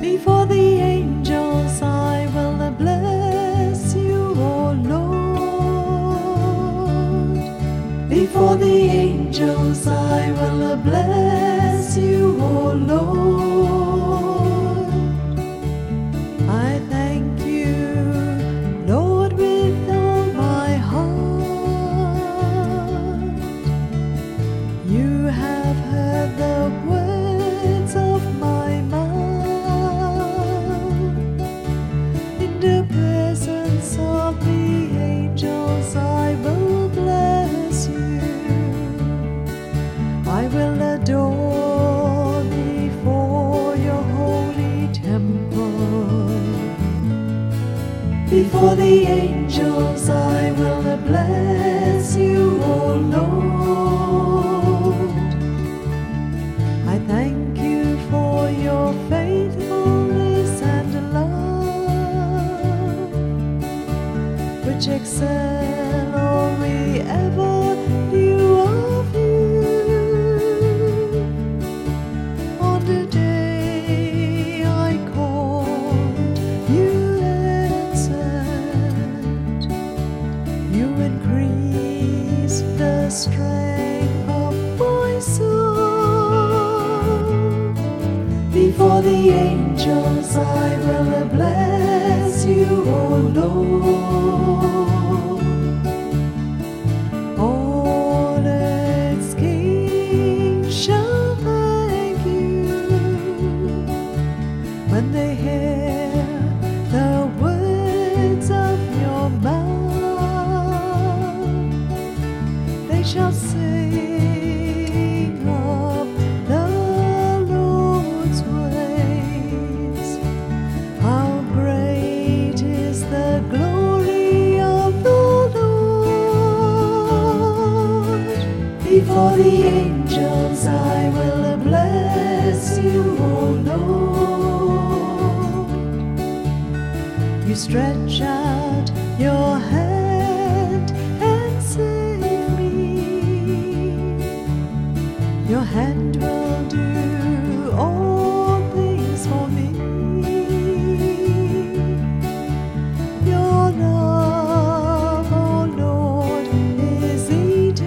Before the angels I will bless you, O Lord. Before the angels I I will adore before your holy temple. Before the angels, I will bless you, O Lord. I thank you for your faithfulness and love, which excel all we ever strength of my soul. Before the angels, I will bless you, O Lord. Shall sing of the Lord's ways. How great is the glory of the Lord! Before the angels, I will bless you, O Lord. You stretch out your hand hand will do all things for me. Your love, oh Lord, is eternal.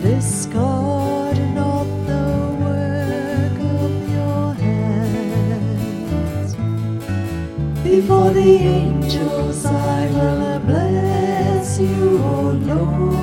Discard not the work of your hands. Before the angels, I will bless you, O Lord.